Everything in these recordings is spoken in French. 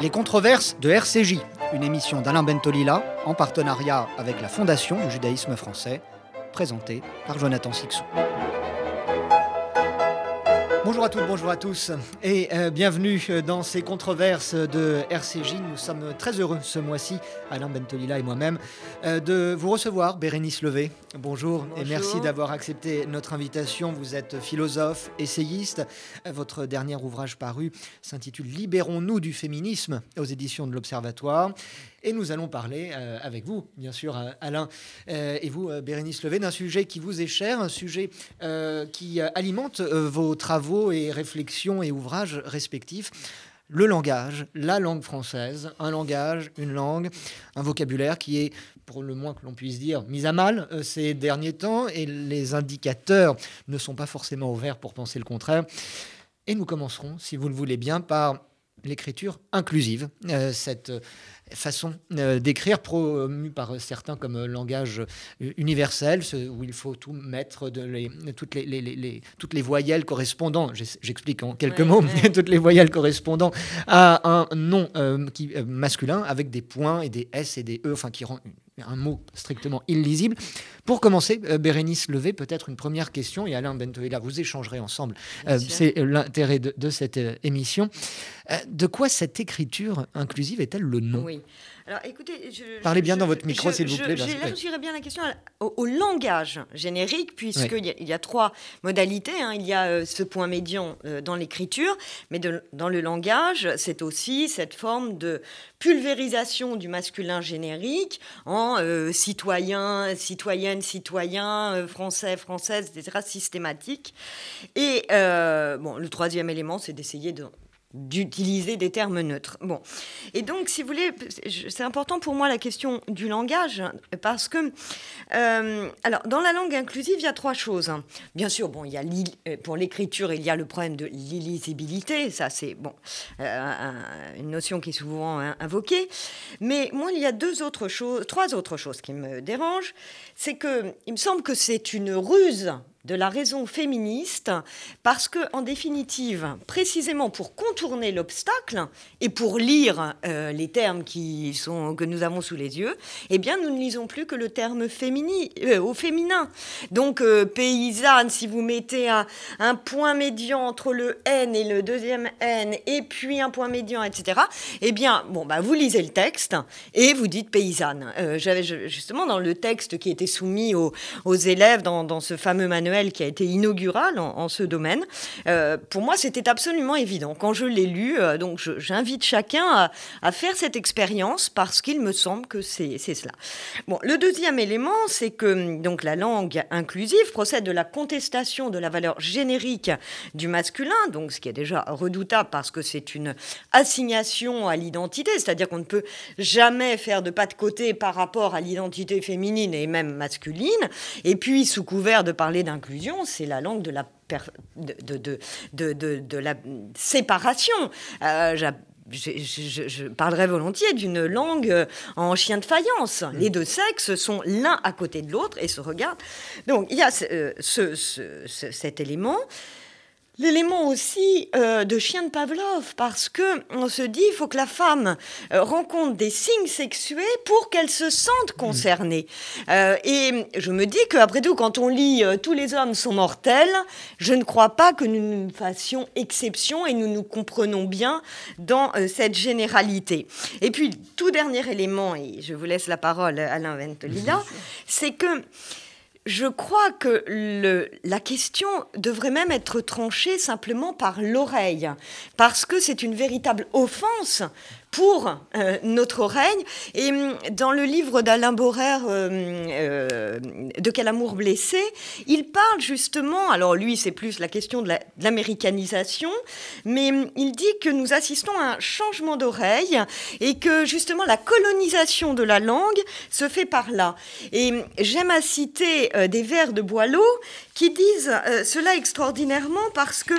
Les controverses de RCJ, une émission d'Alain Bentolila en partenariat avec la Fondation du judaïsme français, présentée par Jonathan Sixou. Bonjour à toutes, bonjour à tous et euh, bienvenue dans ces controverses de RCJ. Nous sommes très heureux ce mois-ci, Alain Bentolila et moi-même, euh, de vous recevoir, Bérénice Levé. Bonjour, et merci d'avoir accepté notre invitation. Vous êtes philosophe, essayiste. Votre dernier ouvrage paru s'intitule Libérons-nous du féminisme aux éditions de l'Observatoire. Et nous allons parler euh, avec vous, bien sûr, euh, Alain, euh, et vous, Bérénice Levé, d'un sujet qui vous est cher, un sujet qui alimente vos travaux et réflexions et ouvrages respectifs. Le langage, la langue française, un langage, une langue, un vocabulaire qui est, pour le moins que l'on puisse dire, mis à mal ces derniers temps, et les indicateurs ne sont pas forcément ouverts pour penser le contraire. Et nous commencerons, si vous le voulez bien, par l'écriture inclusive, cette façon euh, d'écrire promue par certains comme euh, langage euh, universel, où il faut tout mettre, de les, toutes, les, les, toutes les voyelles correspondant, j'explique en quelques mots, toutes les voyelles correspondant à un nom qui, masculin avec des points et des S et des E, enfin qui rend un mot strictement illisible. Pour commencer, Bérénice Levé, peut-être une première question, et Alain Bentoela, vous échangerez ensemble. C'est l'intérêt de, de, cette émission. de quoi cette écriture inclusive est-elle le nom? Oui. Alors, écoutez, je, Parlez bien dans votre micro, s'il vous plaît. J'allégierai bien la question au, langage générique, puisqu'il y, a trois modalités. Hein. Il y a euh, ce point médian euh, dans l'écriture, mais dans le langage, c'est aussi cette forme de pulvérisation du masculin générique en euh, citoyen, citoyenne, citoyen, français, française, etc., systématique. Et bon, le troisième élément, c'est d'essayer de d'utiliser des termes neutres. Bon. Et donc, si vous voulez, c'est important pour moi la question du langage, parce que, euh, alors, dans la langue inclusive, il y a trois choses. Bien sûr, bon, il y a euh, pour l'écriture, il y a le problème de l'illisibilité, ça c'est, bon, euh, une notion qui est souvent invoquée. Mais moi, il y a deux autres choses, trois autres choses qui me dérangent. C'est que, il me semble que c'est une ruse de la raison féministe parce que, en définitive, précisément pour contourner l'obstacle et pour lire euh, les termes qui sont, que nous avons sous les yeux, eh bien, nous ne lisons plus que le terme fémini, euh, au féminin. Donc, euh, paysanne, si vous mettez un, point médian entre le N et le deuxième N, et puis un point médian, etc., eh bien, bon, bah, vous lisez le texte et vous dites paysanne. J'avais justement dans le texte qui était soumis aux, élèves dans, dans ce fameux qui a été inaugural en, ce domaine. Euh, pour moi, c'était absolument évident. Quand je l'ai lu, euh, donc j'invite chacun à, faire cette expérience parce qu'il me semble que c'est cela. Bon, le deuxième élément, c'est que donc la langue inclusive procède de la contestation de la valeur générique du masculin, donc ce qui est déjà redoutable parce que c'est une assignation à l'identité, c'est-à-dire qu'on ne peut jamais faire de pas de côté par rapport à l'identité féminine et même masculine. Et puis, sous couvert de parler d'un c'est la langue de la, de, de, la séparation. Euh, je, parlerai volontiers d'une langue en chien de faïence. Mm. Les deux sexes sont l'un à côté de l'autre et se regardent. Donc il y a ce, cet élément. L'élément aussi euh, de chien de Pavlov, parce que on se dit, il faut que la femme euh, rencontre des signes sexués pour qu'elle se sente concernée. Euh, et je me dis qu'après tout, quand on lit Tous les hommes sont mortels, je ne crois pas que nous nous fassions exception et nous nous comprenons bien dans cette généralité. Et puis, tout dernier élément, et je vous laisse la parole, Alain Ventolila, c'est que je crois que la question devrait même être tranchée simplement par l'oreille, parce que c'est une véritable offense pour euh, notre règne. Et hum, dans le livre d'Alain Borer, euh, euh, De quel amour blessé, il parle justement, alors lui c'est plus la question de l'américanisation, mais hum, il dit que nous assistons à un changement d'oreille et que justement la colonisation de la langue se fait par là. Et hum, j'aime à citer des vers de Boileau qui disent cela extraordinairement parce que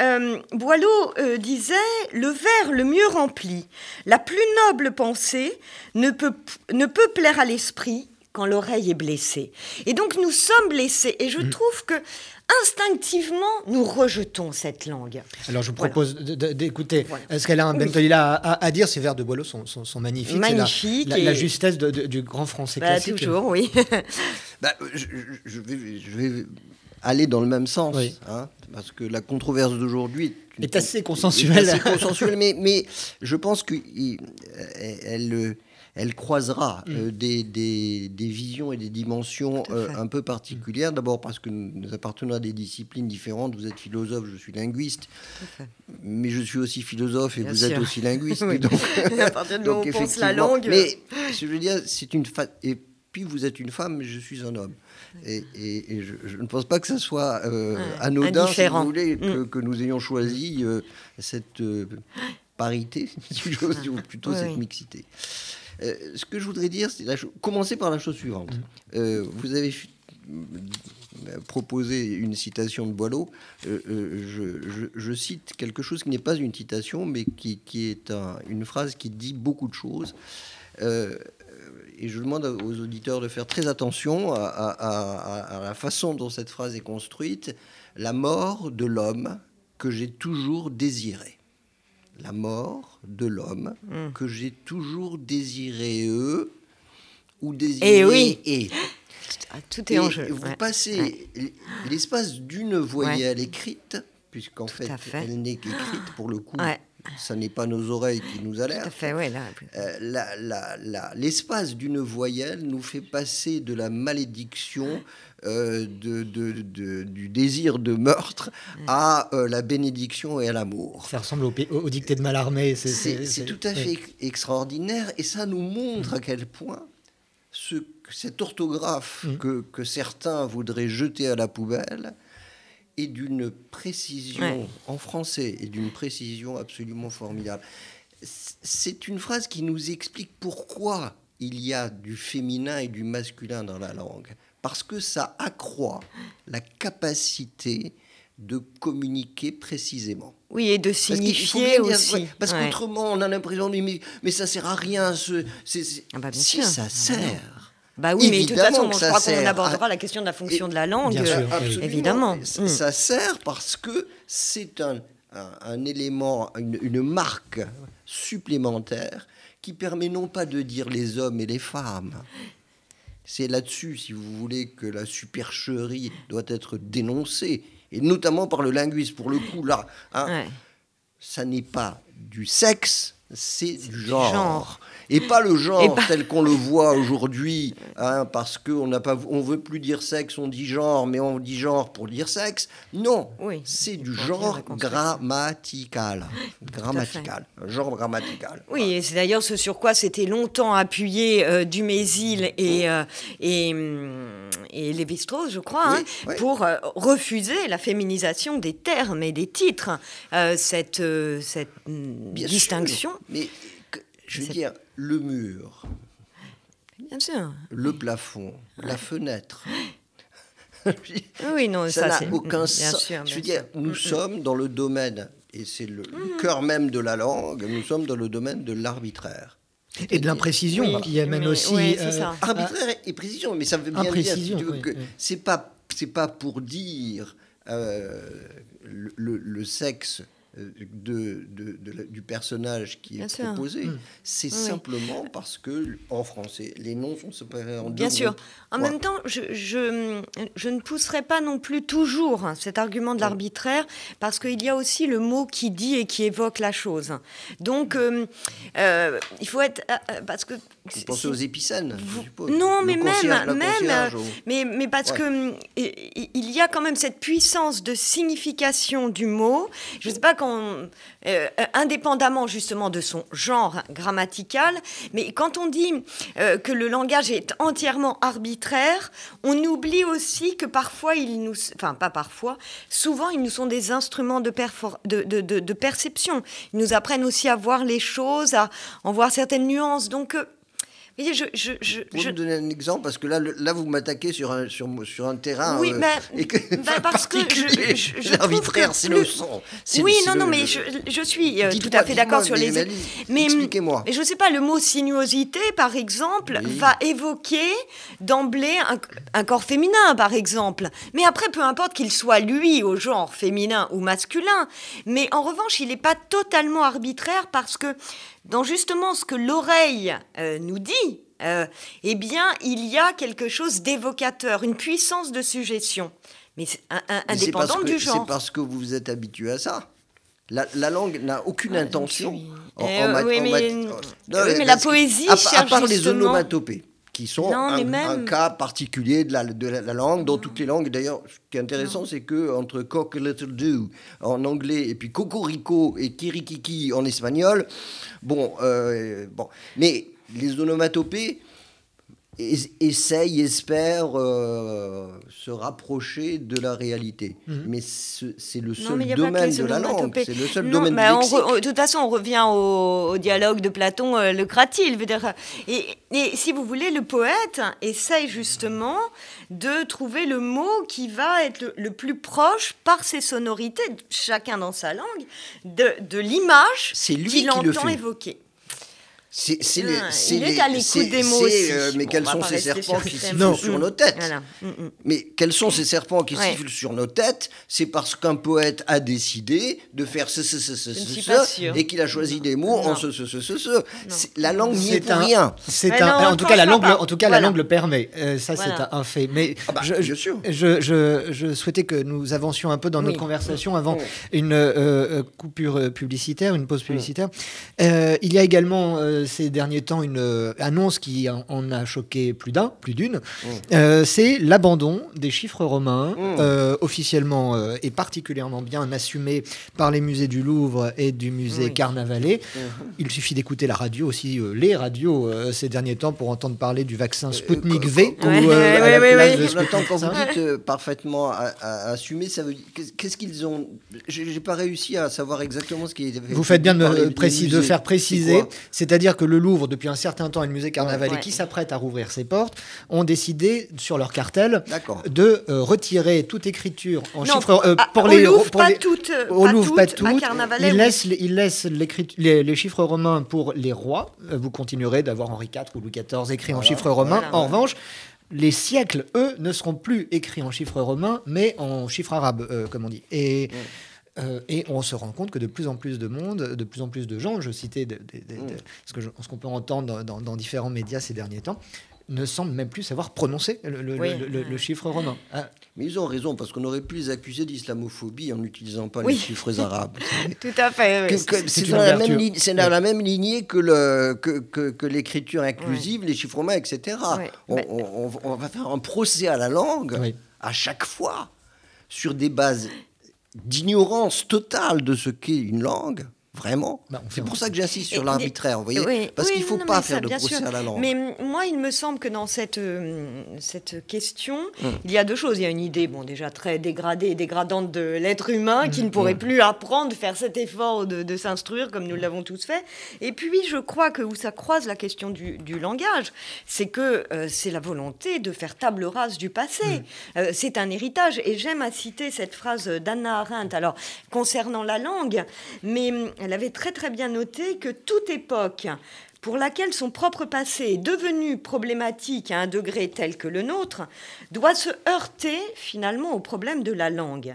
euh, Boileau euh, disait Le verre le mieux rempli, la plus noble pensée ne peut, ne peut plaire à l'esprit quand l'oreille est blessée. Et donc nous sommes blessés. Et je mm. trouve que instinctivement, nous rejetons cette langue. Alors je vous propose d'écouter ce qu'elle a un Bentolila à, dire? Ces vers de Boileau sont, sont, magnifiques. Magnifiques. La, la, justesse du grand français bah, classique. Toujours, oui. bah, je, je, vais, je, vais, aller dans le même sens, hein, parce que la controverse d'aujourd'hui est, assez consensuelle. assez consensuelle, mais, mais je pense qu'elle elle, elle croisera mm. euh, des, des, des, visions et des dimensions euh, un peu particulières. D'abord parce que nous appartenons à des disciplines différentes. Vous êtes philosophe, je suis linguiste. Mais je suis aussi philosophe et vous êtes aussi linguiste. Donc, à partir de donc, on pense la langue. Mais je veux dire, c'est une et puis vous êtes une femme, mais je suis un homme. Et, et, je, ne pense pas que ce soit euh, anodin, si vous voulez, que, mm. nous ayons choisi cette parité, ou plutôt cette mixité. Euh, ce que je voudrais dire, c'est commencer par la chose suivante. Mmh. Euh, vous avez euh, proposé une citation de Boileau. Je, cite quelque chose qui n'est pas une citation, mais qui, est une phrase qui dit beaucoup de choses. Et je demande aux auditeurs de faire très attention à, à la façon dont cette phrase est construite. La mort de l'homme que j'ai toujours désiré la mort de l'homme hmm. que j'ai toujours désiré eux ou désiré et. Oui. et. Ah, tout est en jeu. Vous passez l'espace d'une voyelle écrite, puisqu'en fait, elle n'est qu'écrite pour le coup. Ça n'est pas nos oreilles qui nous alertent. Fait, euh, l'espace d'une voyelle nous fait passer de la malédiction euh, de, du désir de meurtre à euh, la bénédiction et à l'amour. Ça ressemble au, au, dicté de Mallarmé. C'est tout à fait extraordinaire et ça nous montre à quel point ce, cette orthographe mm. que, que, certains voudraient jeter à la poubelle est d'une précision en français et d'une précision absolument formidable. C'est une phrase qui nous explique pourquoi il y a du féminin et du masculin dans la langue parce que ça accroît la capacité de communiquer précisément. Oui, et de signifier aussi. parce qu'autrement, on a l'impression mais, mais ça sert à rien. Ce, ah bah, si ça sert. Bah oui, mais de toute façon, je crois qu'on abordera la question de la fonction de la langue, évidemment. Mm. Ça sert parce que c'est un, un, élément, une, une marque supplémentaire qui permet non pas de dire les hommes et les femmes, c'est là-dessus, si vous voulez, que la supercherie doit être dénoncée, et notamment par le linguiste. Pour le coup, là, hein, ça n'est pas du sexe, c'est du genre. Et pas le genre tel qu'on le voit aujourd'hui, hein, parce qu'on n'a pas, on veut plus dire sexe, on dit genre, mais on dit genre pour dire sexe. Non, c'est du genre grammatical, grammatical, genre grammatical. Oui, et c'est d'ailleurs ce sur quoi s'était longtemps appuyé euh, Dumézil et euh, et, hum, et Lévi-Strauss, je crois, hein, pour euh, refuser la féminisation des termes et des titres, euh, cette cette hum, distinction. Mais je veux dire, le mur, Bien sûr. le plafond, la fenêtre. oui, non, ça n'a aucun sens. je veux dire, nous mm, mm. sommes dans le domaine, et c'est le, mm. cœur même de la langue, nous sommes dans le domaine de l'arbitraire. Et de l'imprécision qui amène aussi. Euh, arbitraire et précision, mais ça veut bien dire que c'est pas c'est pas pour dire euh, le, le, sexe euh, de, du personnage qui est proposé. Hmm. C'est simplement parce que en français, les noms sont séparés en deux Bien sûr. En même temps, je, je, je, ne pousserai pas non plus toujours cet argument de l'arbitraire parce qu'il y a aussi le mot qui dit et qui évoque la chose. Donc, euh, euh, il faut être... parce que vous pensez aux épicènes, Non, mais même, même mais, mais parce que il y a quand même cette puissance de signification du mot. Je ne sais pas quand, euh, indépendamment justement de son genre grammatical, mais quand on dit euh, que le langage est entièrement arbitraire, on oublie aussi que parfois il nous, enfin pas parfois, souvent ils nous sont des instruments de, perception. Ils nous apprennent aussi à voir les choses, à en voir certaines nuances. Donc euh, je, je, je, vous je... me donner un exemple Parce que là, là vous m'attaquez sur un, sur, sur un terrain. Oui, mais, et que, bah, parce que l'arbitraire, c'est le son. Oui, non, non, mais je, je suis euh, tout à fait d'accord sur les. Mais expliquez-moi. Mais je ne sais pas, le mot sinuosité, par exemple, va évoquer d'emblée un, un, corps féminin, par exemple. Mais après, peu importe qu'il soit lui au genre féminin ou masculin. Mais en revanche, il n'est pas totalement arbitraire parce que dans justement ce que l'oreille euh, nous dit, euh, eh bien, il y a quelque chose d'évocateur, une puissance de suggestion, mais indépendante du genre. C'est parce que vous vous êtes habitué à ça. La, langue n'a aucune intention. oui, mais, la poésie à, cherche part les onomatopées qui sont un, cas particulier de la, de la, langue, dans toutes les langues. D'ailleurs, ce qui est intéressant, c'est que entre cock a little do en anglais et puis cocorico et kirikiki en espagnol, bon, euh, bon, mais les onomatopées essaye, espère euh, se rapprocher de la réalité. Mhm. Mais c'est le seul domaine de la langue. C'est le seul domaine de De toute façon, on revient au, dialogue de Platon, euh, le cratil. Et, et, si vous voulez, le poète essaye justement de trouver le mot qui va être le, plus proche par ses sonorités, chacun dans sa langue, de, de l'image qu'il entend évoquer. C'est les, il est à l'écoute des mots aussi. Euh, mais quels sont ces serpents qui sifflent sur nos têtes. Mais quels sont ces serpents qui sifflent sur nos têtes? C'est parce qu'un poète a décidé de faire ce, ce, ce, ce, ce, et qu'il a choisi des mots en ce, ce, ce, ce, ce. La langue n'y est pour rien. C'est un, en tout cas, la langue, en tout cas, la langue le permet. Euh, ça, c'est un fait. Mais ah bah, je, souhaitais que nous avancions un peu dans notre conversation avant une euh, coupure publicitaire, une pause publicitaire. il y a également ces derniers temps une euh, annonce qui en, a choqué plus d'un, plus d'une. Mmh. Euh, c'est l'abandon des chiffres romains, mmh. euh, officiellement et particulièrement bien assumé par les musées du Louvre et du musée Carnavalet. Mmh. Il suffit d'écouter la radio aussi, les radios ces derniers temps pour entendre parler du vaccin Sputnik V. Quand vous dites parfaitement assumé, ça veut qu'est-ce qu'ils ont J'ai pas réussi à savoir exactement ce qui est. Vous faites bien de faire préciser, c'est-à-dire que le Louvre depuis un certain temps, une musée Carnavalet qui s'apprête à rouvrir ses portes, ont décidé sur leur cartel de euh, retirer toute écriture en chiffres euh, pour les Louvre, pour pas les, toutes, au Louvre, pas toutes. ils laissent, ils laissent les, les, chiffres romains pour les rois. Euh, vous continuerez d'avoir Henri IV ou Louis XIV écrits en chiffres romains. en revanche, les siècles, eux, ne seront plus écrits en chiffres romains, mais en chiffres arabes, comme on dit. Et euh, et on se rend compte que de plus en plus de monde, de plus en plus de gens, je citais de, mm. ce qu'on peut entendre dans, différents médias ces derniers temps, ne semblent même plus savoir prononcer le, chiffre romain. Ah. Mais ils ont raison, parce qu'on aurait pu les accuser d'islamophobie en n'utilisant pas les chiffres arabes. Tout à fait. C'est dans, la même lignée que, que, l'écriture inclusive, les chiffres romains, etc. On, on, va faire un procès à la langue à chaque fois sur des bases d'ignorance totale de ce qu'est une langue. Vraiment bah, C'est pour ça que j'insiste sur l'arbitraire, vous voyez Parce qu'il ne faut pas faire de procès à la langue. Mais moi, il me semble que dans cette, euh, cette question, hum. il y a deux choses. Il y a une idée, bon, déjà très dégradée et dégradante de l'être humain, qui ne hum. pourrait plus apprendre, faire cet effort de, s'instruire comme nous l'avons tous fait. Et puis, je crois que où ça croise la question du, langage, c'est que euh, c'est la volonté de faire table rase du passé. Hum. Euh, c'est un héritage. Et j'aime à citer cette phrase d'Anna Arendt, alors, concernant la langue, mais elle avait très très bien noté que toute époque pour laquelle son propre passé est devenu problématique à un degré tel que le nôtre, doit se heurter finalement au problème de la langue.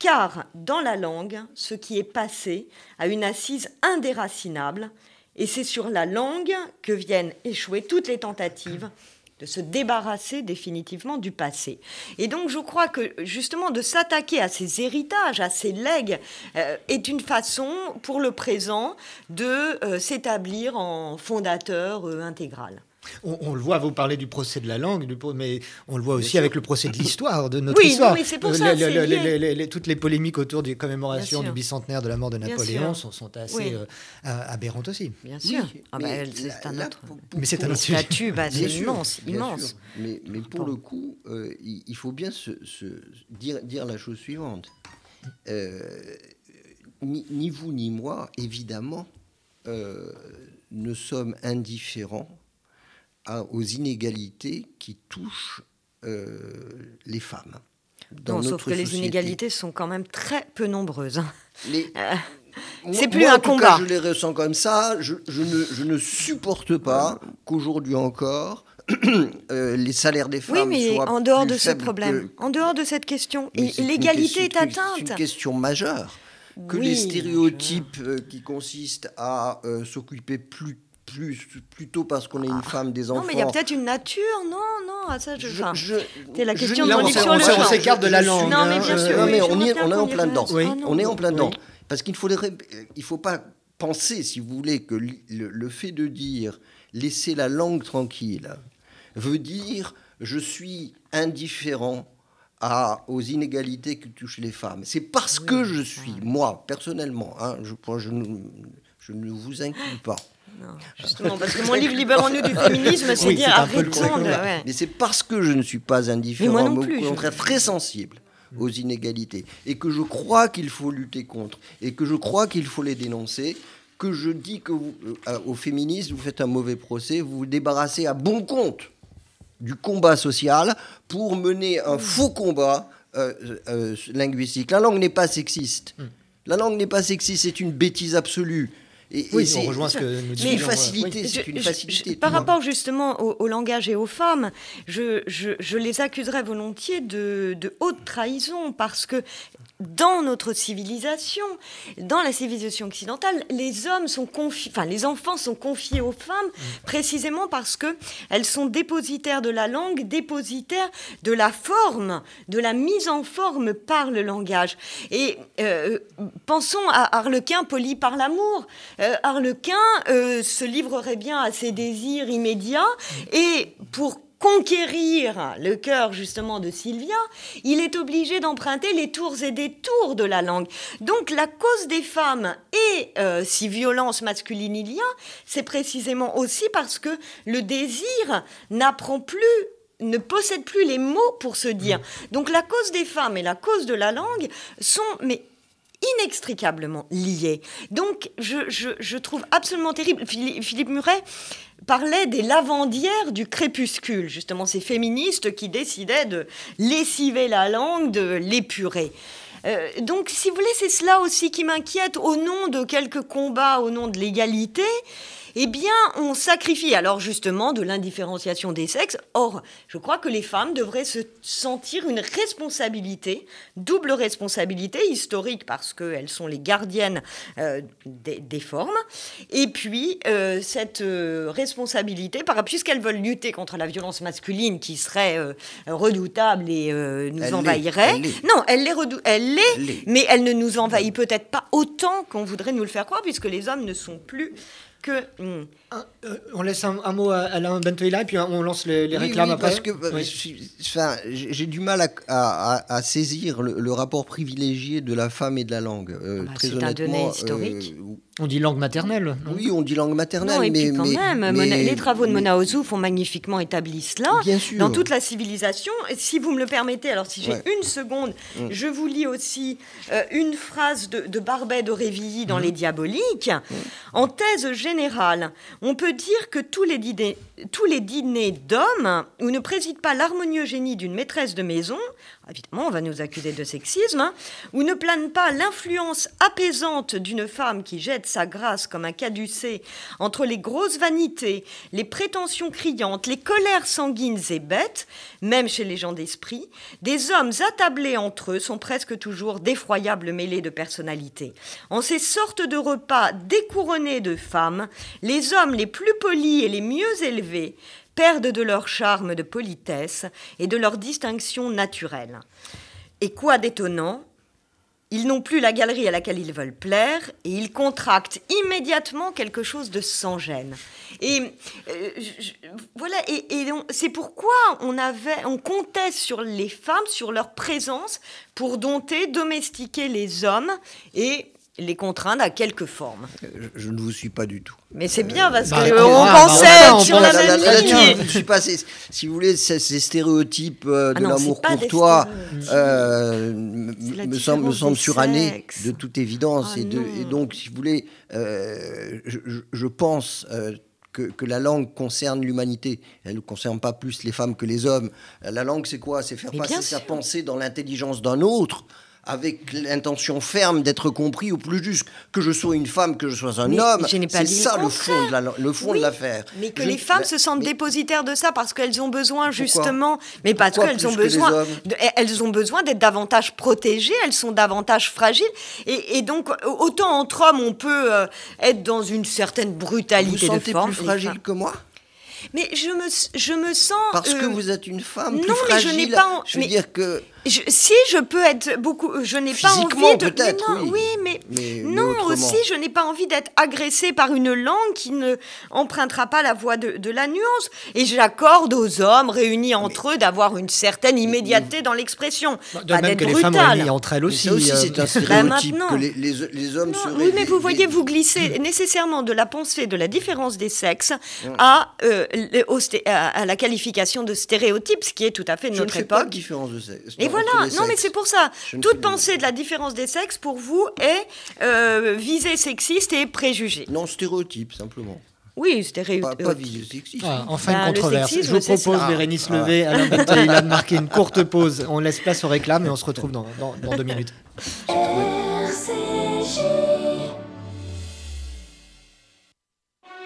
Car dans la langue, ce qui est passé a une assise indéracinable, et c'est sur la langue que viennent échouer toutes les tentatives de se débarrasser définitivement du passé. Et donc je crois que justement de s'attaquer à ces héritages, à ces legs, euh, est une façon pour le présent de euh, s'établir en fondateur euh, intégral. On, le voit, vous parlez du procès de la langue, mais on le voit aussi avec le procès de l'histoire, de notre histoire. Oui, c'est pour ça. toutes les polémiques autour des commémorations du bicentenaire de la mort de Napoléon sont, assez euh, aberrantes aussi. Bien sûr. Ah bah, c'est un autre. mais c'est un autre statut, bah, c'est immense, immense. Mais, pour le coup, euh, il faut bien se, dire, dire, la chose suivante. Euh, ni, ni, vous ni moi, évidemment, ne sommes indifférents aux inégalités qui touchent les femmes. non, sauf que les inégalités sont quand même très peu nombreuses. C'est plus un combat. je les ressens comme ça. Je, ne, je ne, supporte pas qu'aujourd'hui encore, euh, les salaires des femmes oui, mais en dehors de ce problème, en dehors de cette question, l'égalité est, atteinte. C'est une question majeure. Que les stéréotypes euh, qui consistent à euh, s'occuper plus plus, plutôt parce qu'on est une ah. femme, des enfants. Non, mais il y a peut-être une nature, non, non, ça, je. je, c'est la question de on, s'écarte de la langue. Non, mais bien sûr. on, est, on est en plein dedans. On est en plein dedans. Parce qu'il ne faut pas penser, si vous voulez, que le, fait de dire laisser la langue tranquille veut dire je suis indifférent à, aux inégalités que touchent les femmes. C'est parce que je suis, moi, personnellement, hein, je, je, ne, je ne vous inclus pas. Non, justement, parce que mon livre Libérons-nous du féminisme, c'est dire arrêtons de. Mais c'est parce que je ne suis pas indifférent, mais, au contraire très sensible aux inégalités, et que je crois qu'il faut lutter contre, et que je crois qu'il faut les dénoncer, que je dis que vous, euh, aux féministes, vous faites un mauvais procès, vous vous débarrassez à bon compte du combat social pour mener un faux combat euh, euh, linguistique. La langue n'est pas sexiste. Hmm. La langue n'est pas sexiste, c'est une bêtise absolue. Et, oui, on rejoint ce que nous disons. Une facilité, c'est une facilité. par rapport justement au, langage et aux femmes, je, je les accuserais volontiers de, de, haute trahison parce que dans notre civilisation, dans la civilisation occidentale, les hommes sont confiés, enfin les enfants sont confiés aux femmes mm. précisément parce que elles sont dépositaires de la langue, dépositaires de la forme, de la mise en forme par le langage. Et euh, pensons à Harlequin poli par l'amour. Euh, Harlequin euh, se livrerait bien à ses désirs immédiats mm. et pour conquérir le cœur justement de Sylvia, il est obligé d'emprunter les tours et des tours de la langue. Donc la cause des femmes et euh, si violence masculine il y a, c'est précisément aussi parce que le désir n'apprend plus ne possède plus les mots pour se dire. Mmh. Donc la cause des femmes et la cause de la langue sont mais inextricablement liées. Donc je, trouve absolument terrible. Philippe Muret parlait des lavandières du crépuscule, justement ces féministes qui décidaient de lessiver la langue, de l'épurer. Euh, donc, si vous voulez, c'est cela aussi qui m'inquiète au nom de quelques combats, au nom de l'égalité eh bien, on sacrifie alors justement de l'indifférenciation des sexes. Or, je crois que les femmes devraient se sentir une responsabilité, double responsabilité historique parce qu'elles sont les gardiennes euh, des, formes, et puis euh, cette euh, responsabilité, puisqu'elles veulent lutter contre la violence masculine qui serait redoutable et nous envahirait. Non, elle l'est, elle l'est, mais elle ne nous envahit peut-être pas autant qu'on voudrait nous le faire croire, puisque les hommes ne sont plus que. Euh, on laisse un, mot à Alain Bentoïla et puis on lance les, réclames après. Parce que enfin, j'ai du mal à, saisir le, rapport privilégié de la femme et de la langue. Euh, ah bah, très honnêtement, historique. Euh, on dit langue maternelle. oui, on dit langue maternelle. mais, puis quand même, les travaux de Mona Ozouf ont magnifiquement établi cela. Bien sûr. Dans toute la civilisation. Si vous me le permettez, alors si j'ai une seconde, mm. je vous lis aussi une phrase de, de Barbet d'Aurevilly dans mm. Les Diaboliques. Mm. En thèse générale, on peut dire que tous les dîners, tous les dîners d'hommes où ne préside pas l'harmonieux génie d'une maîtresse de maison, évidemment on va nous accuser de sexisme, hein, où ne plane pas l'influence apaisante d'une femme qui jette sa grâce comme un caducé entre les grosses vanités, les prétentions criantes, les colères sanguines et bêtes, même chez les gens d'esprit, des hommes attablés entre eux sont presque toujours d'effroyables mêlées de personnalités. En ces sortes de repas découronnés de femmes, les hommes les plus polis et les mieux élevés perdent de leur charme de politesse et de leur distinction naturelle. Et quoi d'étonnant ils n'ont plus la galerie à laquelle ils veulent plaire et ils contractent immédiatement quelque chose de sans gêne. Et euh, voilà, et, c'est pourquoi on avait, on comptait sur les femmes, sur leur présence pour dompter, domestiquer les hommes et les contraindre à quelque forme. Je, ne vous suis pas du tout. Mais c'est bien parce bah, qu'on pensait sur la, même ligne. Je suis pas, si vous voulez, ces, stéréotypes euh, de ah l'amour courtois euh, me, semblent me semble surannés de toute évidence. Ah et, de, et, donc, si vous voulez, euh, je, je, pense que, la langue concerne l'humanité. Elle ne concerne pas plus les femmes que les hommes. La langue, c'est quoi? C'est faire passer sa pensée dans l'intelligence d'un autre avec l'intention ferme d'être compris au plus juste, que je sois une femme, que je sois un homme. C'est ça le fond de la, le fond de l'affaire. Mais que les femmes se sentent dépositaires de ça parce qu'elles ont besoin justement, mais parce qu'elles ont besoin, elles ont besoin d'être davantage protégées, elles sont davantage fragiles, et, donc autant entre hommes on peut euh, être dans une certaine brutalité Vous sentez plus fragile que moi? Mais je me, je me sens. Parce que euh, vous êtes une femme plus fragile. Mais je n'ai pas. Je veux dire que si je peux être beaucoup, je n'ai pas envie de. peut-être. Oui. oui. mais, non aussi, je n'ai pas envie d'être agressée par une langue qui ne empruntera pas la voix de, la nuance. Et j'accorde aux hommes réunis entre eux d'avoir une certaine immédiateté dans l'expression. Bah, de même que les femmes réunies entre elles aussi. aussi c'est euh, un stéréotype que les, les, hommes non, Oui, mais vous voyez, vous glissez nécessairement de la pensée de la différence des sexes à, euh, à, la qualification de stéréotype, ce qui est tout à fait de notre époque. Pas de différence de sexe voilà, non mais c'est pour ça. Toute pensée de la différence des sexes, pour vous, est euh, visée sexiste et préjugée. Non, stéréotype, simplement. Oui, stéréotype. Pas, visée sexiste. Ah, enfin, une bah, controverse. Je vous propose, Bérénice Levé, Alain il a marqué une courte pause. On laisse place aux réclames et on se retrouve dans, dans, dans deux minutes.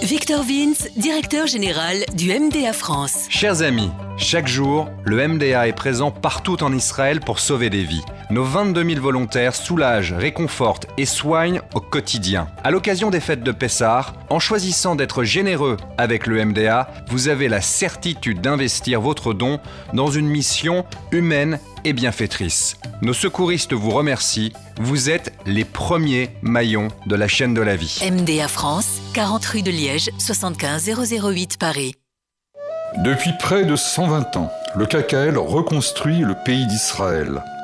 Victor Vince, directeur général du MDA France. Chers amis, chaque jour, le MDA est présent partout en Israël pour sauver des vies. Nos 22 000 volontaires soulagent, réconfortent et soignent au quotidien. À l'occasion des fêtes de Pessah, en choisissant d'être généreux avec le MDA, vous avez la certitude d'investir votre don dans une mission humaine et bienfaitrice. Nos secouristes vous remercient. Vous êtes les premiers maillons de la chaîne de la vie. MDA France, 40 rue de Liège, 75 008 Paris. Depuis près de 120 ans, le KKL reconstruit le pays d'Israël.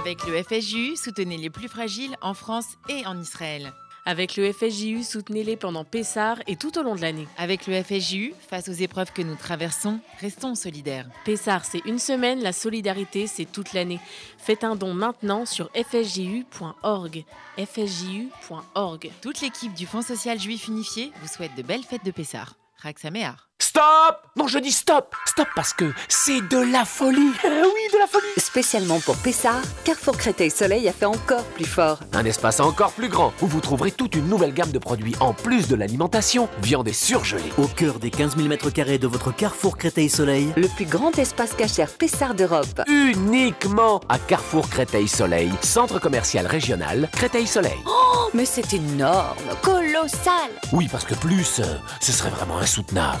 avec le FSJU, soutenez les plus fragiles en France et en Israël. Avec le FSJU, soutenez-les pendant Pessar et tout au long de l'année. Avec le FSJU, face aux épreuves que nous traversons, restons solidaires. Pessar, c'est une semaine, la solidarité, c'est toute l'année. Faites un don maintenant sur fsju.org. fsju.org. Toute l'équipe du Fonds social juif unifié vous souhaite de belles fêtes de Pessar. Raksaméar. Stop Non, je dis stop Stop parce que c'est de la folie eh Oui, de la folie Spécialement pour Pessard, Carrefour Créteil Soleil a fait encore plus fort. Un espace encore plus grand, où vous trouverez toute une nouvelle gamme de produits en plus de l'alimentation, viande et surgelée. Au cœur des 15 000 m2 de votre Carrefour Créteil Soleil, le plus grand espace cachère Pessard d'Europe. Uniquement à Carrefour Créteil Soleil, centre commercial régional Créteil Soleil. Oh, mais c'est énorme, colossal Oui, parce que plus, euh, ce serait vraiment insoutenable.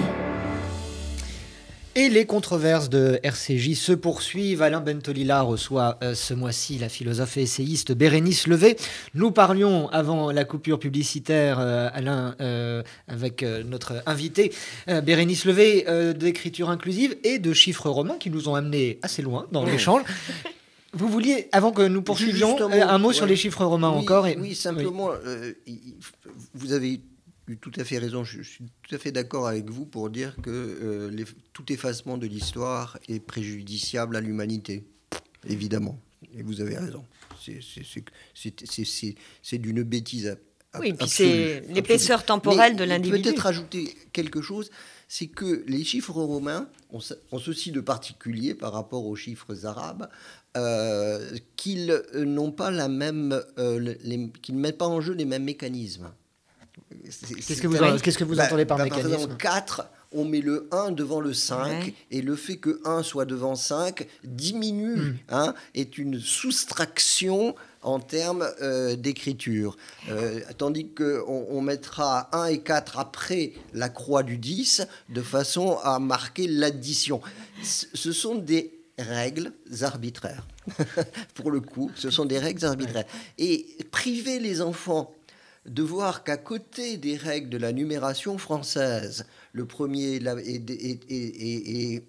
Et les controverses de RCJ se poursuivent. Alain Bentolila reçoit euh, ce mois-ci la philosophe et essayiste Bérénice Levé. Nous parlions avant la coupure publicitaire, euh, Alain, euh, avec notre invité Bérénice Levé, d'écriture inclusive et de chiffres romains qui nous ont amenés assez loin dans l'échange. vous vouliez, avant que nous poursuivions, un mot sur les chiffres romains encore. Oui, simplement, vous avez eu tout à fait raison. Je, suis tout à fait d'accord avec vous pour dire que tout effacement de l'histoire est préjudiciable à l'humanité, évidemment. Et vous avez raison. C'est d'une bêtise oui, puis c'est l'épaisseur temporelle de l'individu. Peut-être ajouter quelque chose, c'est que les chiffres romains ont, ceci de particulier par rapport aux chiffres arabes, euh, qu'ils n'ont pas la même, euh, qu'ils ne mettent pas en jeu les mêmes mécanismes. Qu'est-ce que vous, qu'est-ce que vous bah, entendez par bah, mécanisme Par exemple, 4, on met le 1 devant le 5, et le fait que 1 soit devant 5 diminue, hmm. hein, est une soustraction en termes euh, d'écriture. Euh, tandis qu'on on mettra 1 et 4 après la croix du 10 de façon à marquer l'addition. Ce sont des règles arbitraires. Pour le coup, ce sont des règles arbitraires. Et priver les enfants de voir qu'à côté des règles de la numération française, le premier est,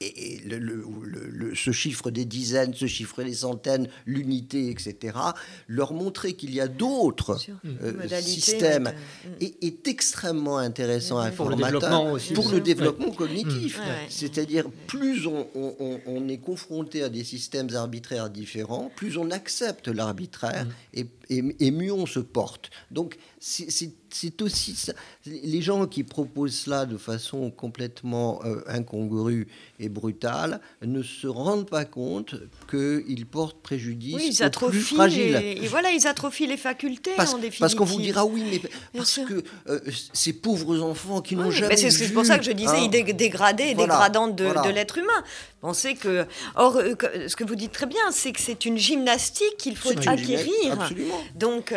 et le, ce chiffre des dizaines, ce chiffre des centaines, l'unité, etc., leur montrer qu'il y a d'autres euh, systèmes. est, extrêmement intéressant à pour le développement, aussi, pour le développement cognitif. C'est-à-dire, plus on, est confronté à des systèmes arbitraires différents, plus on accepte l'arbitraire et, et, mieux on se porte. Donc, c'est aussi ça. Les gens qui proposent cela de façon complètement euh, incongrue et brutale ne se rendent pas compte qu'ils portent préjudice oui, ils aux plus fragiles. Et, voilà, ils atrophient les facultés parce, en définitive. Parce qu'on vous dira oui, mais parce que euh, ces pauvres enfants qui n'ont jamais. C'est pour ça que je disais, hein, ils dégradés, dégradant de, de l'être humain. Pensez que, or, euh, ce que vous dites très bien, c'est que c'est une gymnastique qu'il faut acquérir. Absolument. Donc,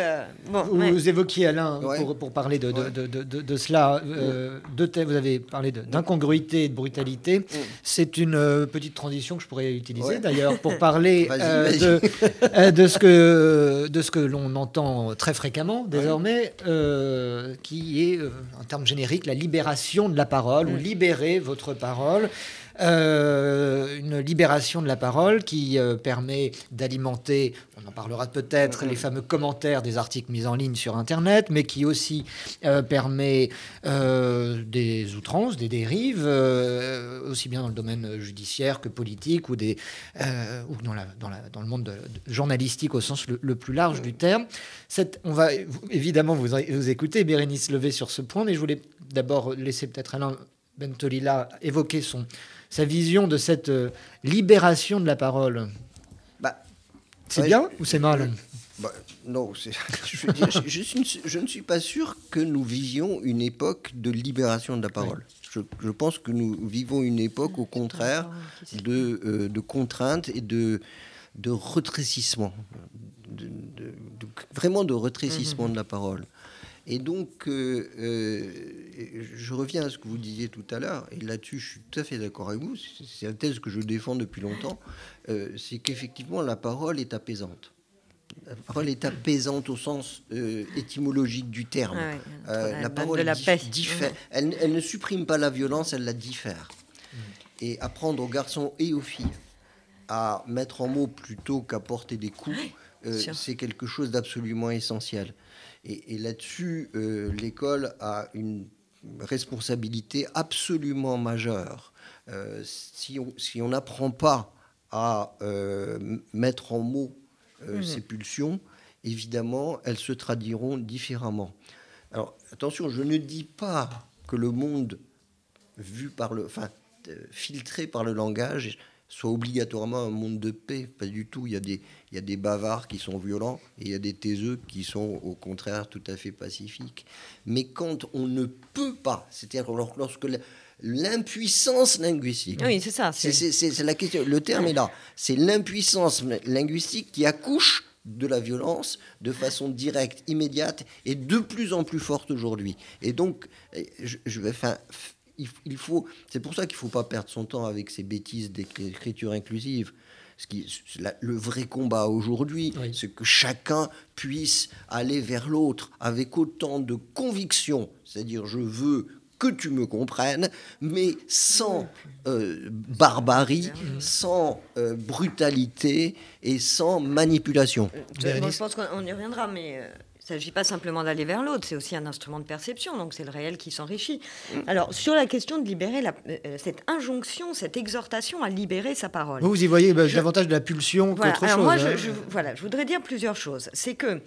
bon, vous, évoquiez Alain pour, pour, parler de, de, de, de cela. Euh, vous avez parlé d'incongruité et de brutalité. Mm. C'est une euh, petite transition que je pourrais utiliser d'ailleurs pour parler euh, de, ce que, de ce que l'on entend très fréquemment désormais, qui est en termes génériques la libération de la parole ou libérer votre parole. Euh, une libération de la parole qui euh, permet d'alimenter, on en parlera peut-être, les fameux commentaires des articles mis en ligne sur Internet, mais qui aussi euh, permet des outrances, des dérives, aussi bien dans le domaine judiciaire que politique ou, des, ou dans, la, dans, la, dans, le monde journalistique au sens le, plus large du terme. Cette, on va évidemment vous, vous écouter, Bérénice Levé, sur ce point, mais je voulais d'abord laisser peut-être Alain Bentolila évoquer son, sa vision de cette euh, libération de la parole. Bah, c'est bien ou c'est mal bah, Non, je, je, ne suis pas sûr que nous vivions une époque de libération de la parole. Je, pense que nous vivons une époque, au contraire, de, euh, de contraintes et de, de retrécissement, de, vraiment de retrécissement mmh. de la parole. Et donc, euh, euh, je reviens à ce que vous disiez tout à l'heure, et là-dessus, je suis tout à fait d'accord avec vous, c'est la thèse que je défends depuis longtemps, euh, c'est qu'effectivement, la parole est apaisante. La parole est apaisante au sens étymologique du terme. la parole de la diffère. Elle, elle, ne supprime pas la violence, elle la diffère. Mm. Et apprendre aux garçons et aux filles à mettre en mots plutôt qu'à porter des coups, c'est quelque chose d'absolument essentiel. Et, là-dessus, euh, l'école a une responsabilité absolument majeure. Euh, si on n'apprend pas à euh, mettre en mots mmh. ces pulsions, évidemment, elles se traduiront différemment. Alors, attention, je ne dis pas que le monde vu par le, enfin, filtré par le langage soit obligatoirement un monde de paix. Pas du tout. Il y a des, il y a des bavards qui sont violents et il y a des taiseux qui sont au contraire tout à fait pacifiques. Mais quand on ne peut pas, c'est-à-dire lorsque l'impuissance linguistique. Oui, c'est ça. C'est la question. Le terme est là. C'est l'impuissance linguistique qui accouche de la violence de façon directe, immédiate et de plus en plus forte aujourd'hui. Et donc, je, je vais, enfin, il, faut, c'est pour ça qu'il ne faut pas perdre son temps avec ces bêtises d'écriture inclusive. Ce qui, le vrai combat aujourd'hui, c'est que chacun puisse aller vers l'autre avec autant de conviction. C'est-à-dire, je veux que tu me comprennes, mais sans euh, barbarie, sans euh, brutalité et sans manipulation. je pense qu'on y reviendra, mais il ne s'agit pas simplement d'aller vers l'autre, c'est aussi un instrument de perception, donc c'est le réel qui s'enrichit. Mm. Alors, sur la question de libérer la, euh, cette injonction, cette exhortation à libérer sa parole. Vous, y voyez bah, davantage de la pulsion qu'autre chose. Moi, hein. je, voilà, je voudrais dire plusieurs choses. C'est que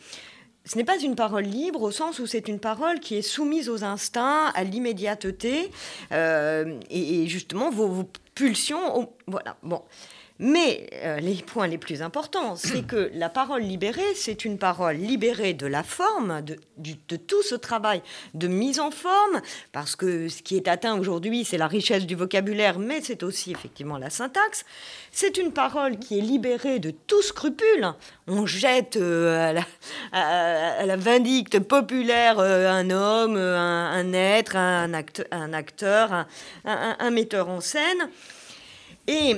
ce n'est pas une parole libre au sens où c'est une parole qui est soumise aux instincts, à l'immédiateté, euh, et, justement vos, vos pulsions. Voilà, bon. Mais euh, les points les plus importants, c'est que la parole libérée, c'est une parole libérée de la forme, de, tout ce travail de mise en forme, parce que ce qui est atteint aujourd'hui, c'est la richesse du vocabulaire, mais c'est aussi effectivement la syntaxe. C'est une parole qui est libérée de tout scrupule. On jette euh, à, la, vindicte populaire euh, un homme, un, être, un, acteur, un metteur en scène. Et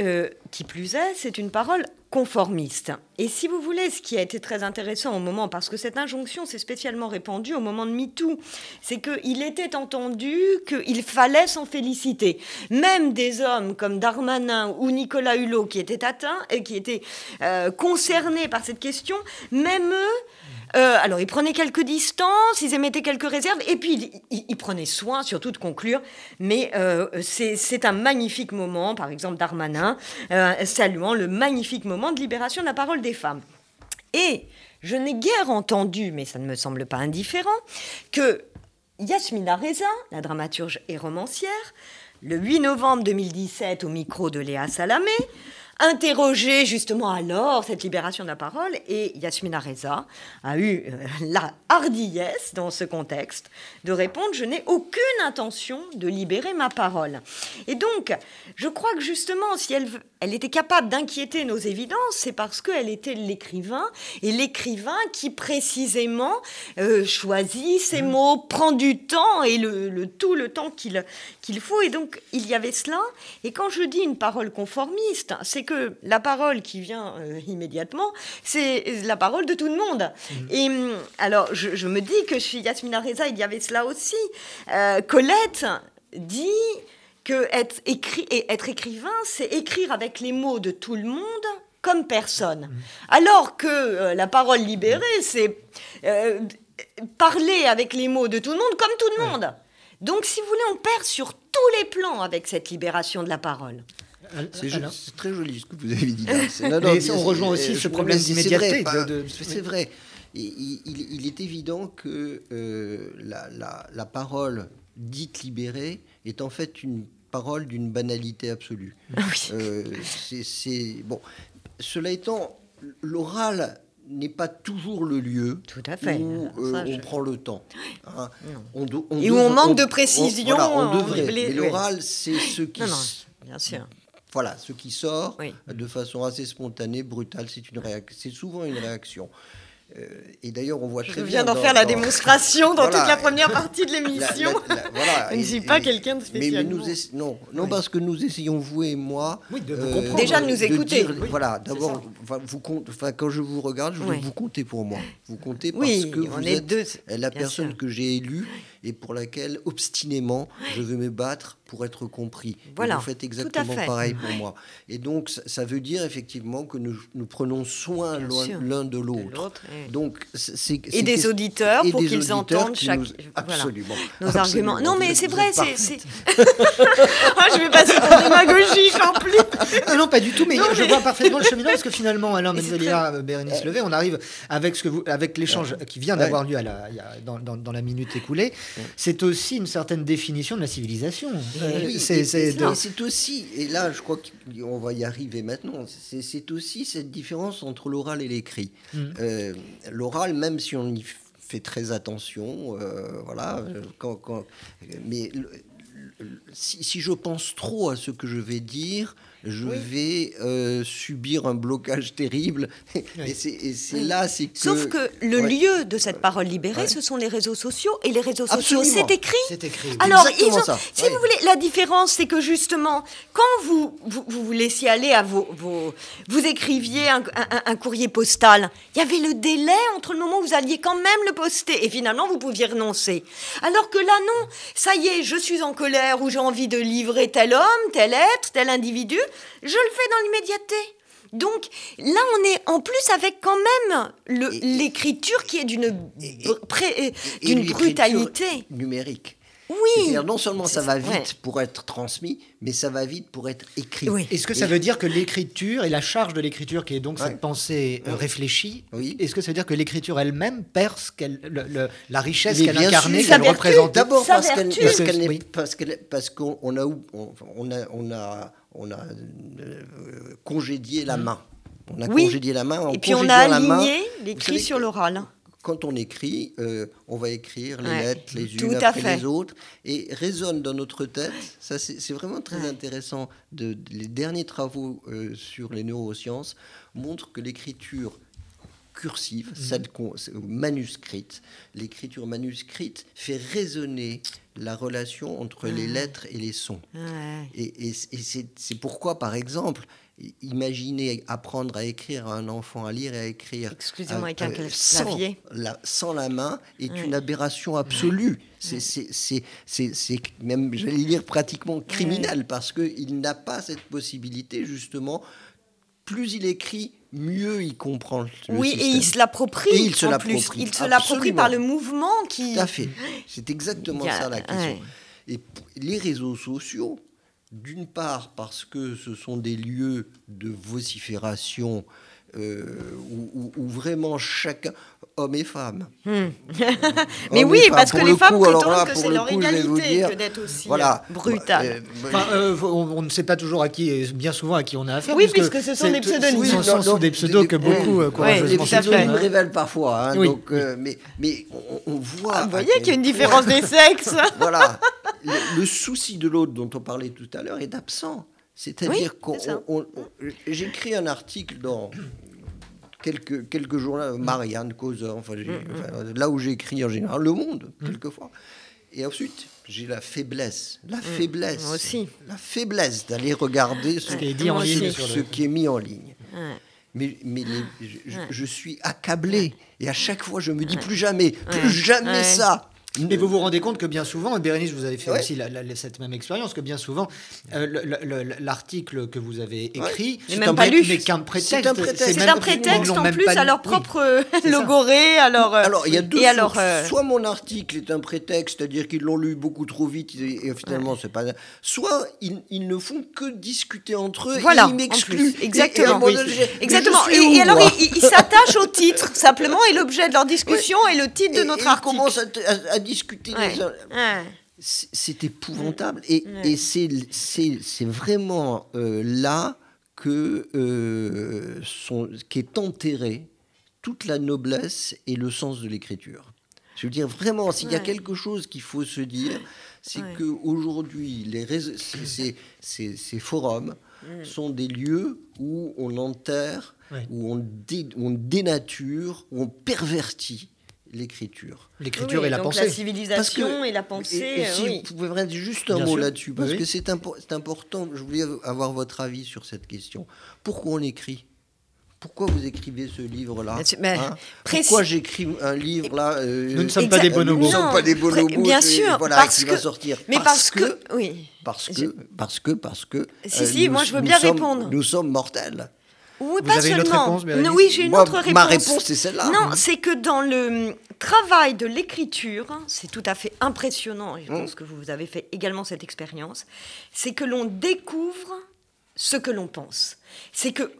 euh, qui plus est, c'est une parole conformiste. Et si vous voulez, ce qui a été très intéressant au moment, parce que cette injonction s'est spécialement répandue au moment de MeToo, c'est qu'il était entendu qu'il fallait s'en féliciter. Même des hommes comme Darmanin ou Nicolas Hulot, qui étaient atteints et qui étaient euh, concernés par cette question, même eux, euh, alors, ils prenaient quelques distances, ils émettaient quelques réserves, et puis ils, prenaient soin surtout de conclure. Mais euh, c'est un magnifique moment, par exemple Darmanin, euh, saluant le magnifique moment de libération de la parole des femmes. Et je n'ai guère entendu, mais ça ne me semble pas indifférent, que Yasmina Reza, la dramaturge et romancière, le 8 novembre 2017 au micro de Léa Salamé, interrogé justement alors cette libération de la parole et Yasmina Reza a eu euh, la hardiesse dans ce contexte de répondre je n'ai aucune intention de libérer ma parole. Et donc, je crois que justement, si elle, elle était capable d'inquiéter nos évidences, c'est parce qu'elle était l'écrivain et l'écrivain qui précisément euh, choisit ses mmh. mots, prend du temps et le, tout le temps qu'il qu'il faut. Et donc, il y avait cela. Et quand je dis une parole conformiste, c'est que la parole qui vient euh, immédiatement, c'est la parole de tout le monde. Mmh. Et hum, alors, je, me dis que chez Yasmina Reza, il y avait cela aussi. Euh, Colette dit que être, écrit, et être écrivain, c'est écrire avec les mots de tout le monde comme personne. Mmh. Alors que euh, la parole libérée, c'est parler avec les mots de tout le monde comme tout le monde. Donc, si vous voulez, on perd sur tous les plans avec cette libération de la parole. C'est très joli ce que vous avez dit. on rejoint aussi ce problème d'immédiateté. C'est vrai. il, est évident que euh, la, parole dite libérée est en fait une parole d'une banalité absolue. Ah euh, c'est bon. Cela étant, l'oral n'est pas toujours le lieu Tout à fait. où euh, on prend le temps. Hein. Et où on manque de précision. On, devrait. Mais l'oral, c'est ce qui... bien sûr voilà, ce qui sort de façon assez spontanée, brutale, c'est une réaction, c'est souvent une réaction. Euh, et d'ailleurs, on voit très bien. Je viens d'en faire la démonstration dans toute la première partie de l'émission. voilà, je ne suis pas quelqu'un de spécial. Mais, nous non, non parce que nous essayons, vous et moi, de euh, déjà de nous écouter. voilà, d'abord, vous quand je vous regarde, je veux vous comptez pour moi. Vous comptez parce que vous êtes la personne que j'ai élue et pour laquelle obstinément je veux me battre pour être compris. Voilà, vous faites exactement pareil pour moi. Et donc ça veut dire effectivement que nous, nous prenons soin l'un de l'autre. Donc c'est et des auditeurs pour qu'ils entendent chaque absolument. Nos arguments. Non mais c'est vrai, c'est ah, je vais passer pour démagogie en plus. non, pas du tout, mais, je vois parfaitement le cheminement parce que finalement Alain Benzalia, Bérénice Levé, on arrive avec ce que vous avec l'échange qui vient d'avoir lieu à la, dans, dans, dans, la minute écoulée c'est aussi une certaine définition de la civilisation. Euh, c'est aussi, et là je crois qu'on va y arriver maintenant, c'est aussi cette différence entre l'oral et l'écrit. Mm. Euh, l'oral, même si on y fait très attention, euh, voilà, mais si, je pense trop à ce que je vais dire, je vais euh, subir un blocage terrible. Et c'est là, c'est que... Sauf que le lieu de cette parole libérée, ce sont les réseaux sociaux. Et les réseaux sociaux, c'est écrit. C'est écrit. Alors, ils ont, si vous voulez, la différence, c'est que justement, quand vous vous, vous laissiez aller à vos, vos vous écriviez un, un, courrier postal, il y avait le délai entre le moment où vous alliez quand même le poster et finalement vous pouviez renoncer. Alors que là, non, ça y est, je suis en colère ou j'ai envie de livrer tel homme, tel être, tel individu, je le fais dans l'immédiateté. Donc là, on est en plus avec quand même l'écriture qui est d'une brutalité numérique. Oui. non seulement ça va vite pour être transmis, mais ça va vite pour être écrit. Est-ce que ça veut dire que l'écriture et la charge de l'écriture, qui est donc cette pensée euh, réfléchie, est-ce que ça veut dire que l'écriture elle-même perd la richesse qu'elle incarnait, qu'elle représentait? D'abord parce qu'elle parce qu'on a, on a, on a, on a euh, congédié la mm. main. On a congédié la main. et puis on a aligné l'écrit sur l'oral quand on écrit, euh, on va écrire les lettres les unes après les autres et résonne dans notre tête. Ça, c'est vraiment très intéressant. De, les derniers travaux euh, sur les neurosciences montrent que l'écriture cursive, celle manuscrite, l'écriture manuscrite fait résonner la relation entre les lettres et les sons. Et, et c'est pourquoi, par exemple, Imaginez apprendre à écrire à un enfant à lire et à écrire Excusez-moi, avec un euh, sans, la, sans la main est une aberration absolue. C'est même, j'allais dire, pratiquement criminel parce qu'il n'a pas cette possibilité, justement. Plus il écrit, mieux il comprend le Oui, et il se l'approprie. il se l'approprie. Il se l'approprie par le mouvement qui. Tout à fait. C'est exactement ça la question. Et les réseaux sociaux, d'une part parce que ce sont des lieux de vocifération euh, où, vraiment chacun, homme et femme. Hmm. Mais oui, parce que les femmes prétendent que c'est leur égalité que d'être aussi voilà. Euh, brutal. Euh, on, ne sait pas toujours à qui, et bien souvent à qui on a affaire. Oui, puisque, ce sont des pseudonymes. ce sont des pseudos que beaucoup euh, courageusement Les pseudonymes révèlent parfois. Hein, donc, mais, mais on, voit. Ah, vous voyez qu'il y a une différence des sexes. voilà. Le, souci de l'autre dont on parlait tout à l'heure est absent. C'est-à-dire qu'on. J'écris un article dans quelques, quelques jours là, Marianne, Causeur, enfin, mm, mm. là où j'écris en général, Le Monde, mm. quelquefois. Et ensuite, j'ai la faiblesse, la faiblesse, aussi. la faiblesse d'aller regarder ce, qui est dit en ligne ce qui est mis en ligne. Mais, mais je, suis accablé. Et à chaque fois, je me dis plus jamais, plus jamais ça. Et vous vous rendez compte que bien souvent, et Bérénice, vous avez fait aussi cette même expérience, que bien souvent, euh, l'article que vous avez écrit n'est qu'un prétexte. C'est un prétexte, en plus à leur propre euh, logoré. Alors, euh, alors, il y a deux alors, Soit mon article est un prétexte, c'est-à-dire qu'ils l'ont lu beaucoup trop vite et, finalement, c'est pas. Soit ils, ne font que discuter entre eux voilà, et ils m'excluent. Exactement. Exactement. Et, alors, ils s'attachent au titre, simplement, et l'objet de leur discussion est le titre de notre article. Ils commencent à discuter C'est épouvantable. Et, et c'est vraiment euh, là que euh, sont, qu'est enterré toute la noblesse et le sens de l'écriture. Je veux dire, vraiment, s'il y a quelque chose qu'il faut se dire, c'est que qu'aujourd'hui, ces, ces, ces, forums mm. sont des lieux où on enterre, où, on on dénature, où on pervertit l'écriture. L'écriture et la pensée. La civilisation et la pensée. Et, si oui. vous pouvez dire juste un mot là-dessus, parce que c'est important, je voulais avoir votre avis sur cette question. Pourquoi on écrit? Pourquoi vous écrivez ce livre-là? Hein? Pourquoi j'écris un livre là euh, Nous ne sommes pas des bonobos. Nous ne sommes pas des bonobos. Bien sûr, voilà, parce qui que, va sortir. Mais parce, que, oui. Parce que, parce que, parce que. Si, si, moi je veux bien répondre. Nous sommes mortels. Oui, Vous pas avez seulement. Une autre réponse, oui, j'ai une autre réponse. Ma réponse, c'est celle-là. Non, c'est que dans le travail de l'écriture, c'est tout à fait impressionnant, je pense que vous avez fait également cette expérience, c'est que l'on découvre ce que l'on pense. C'est que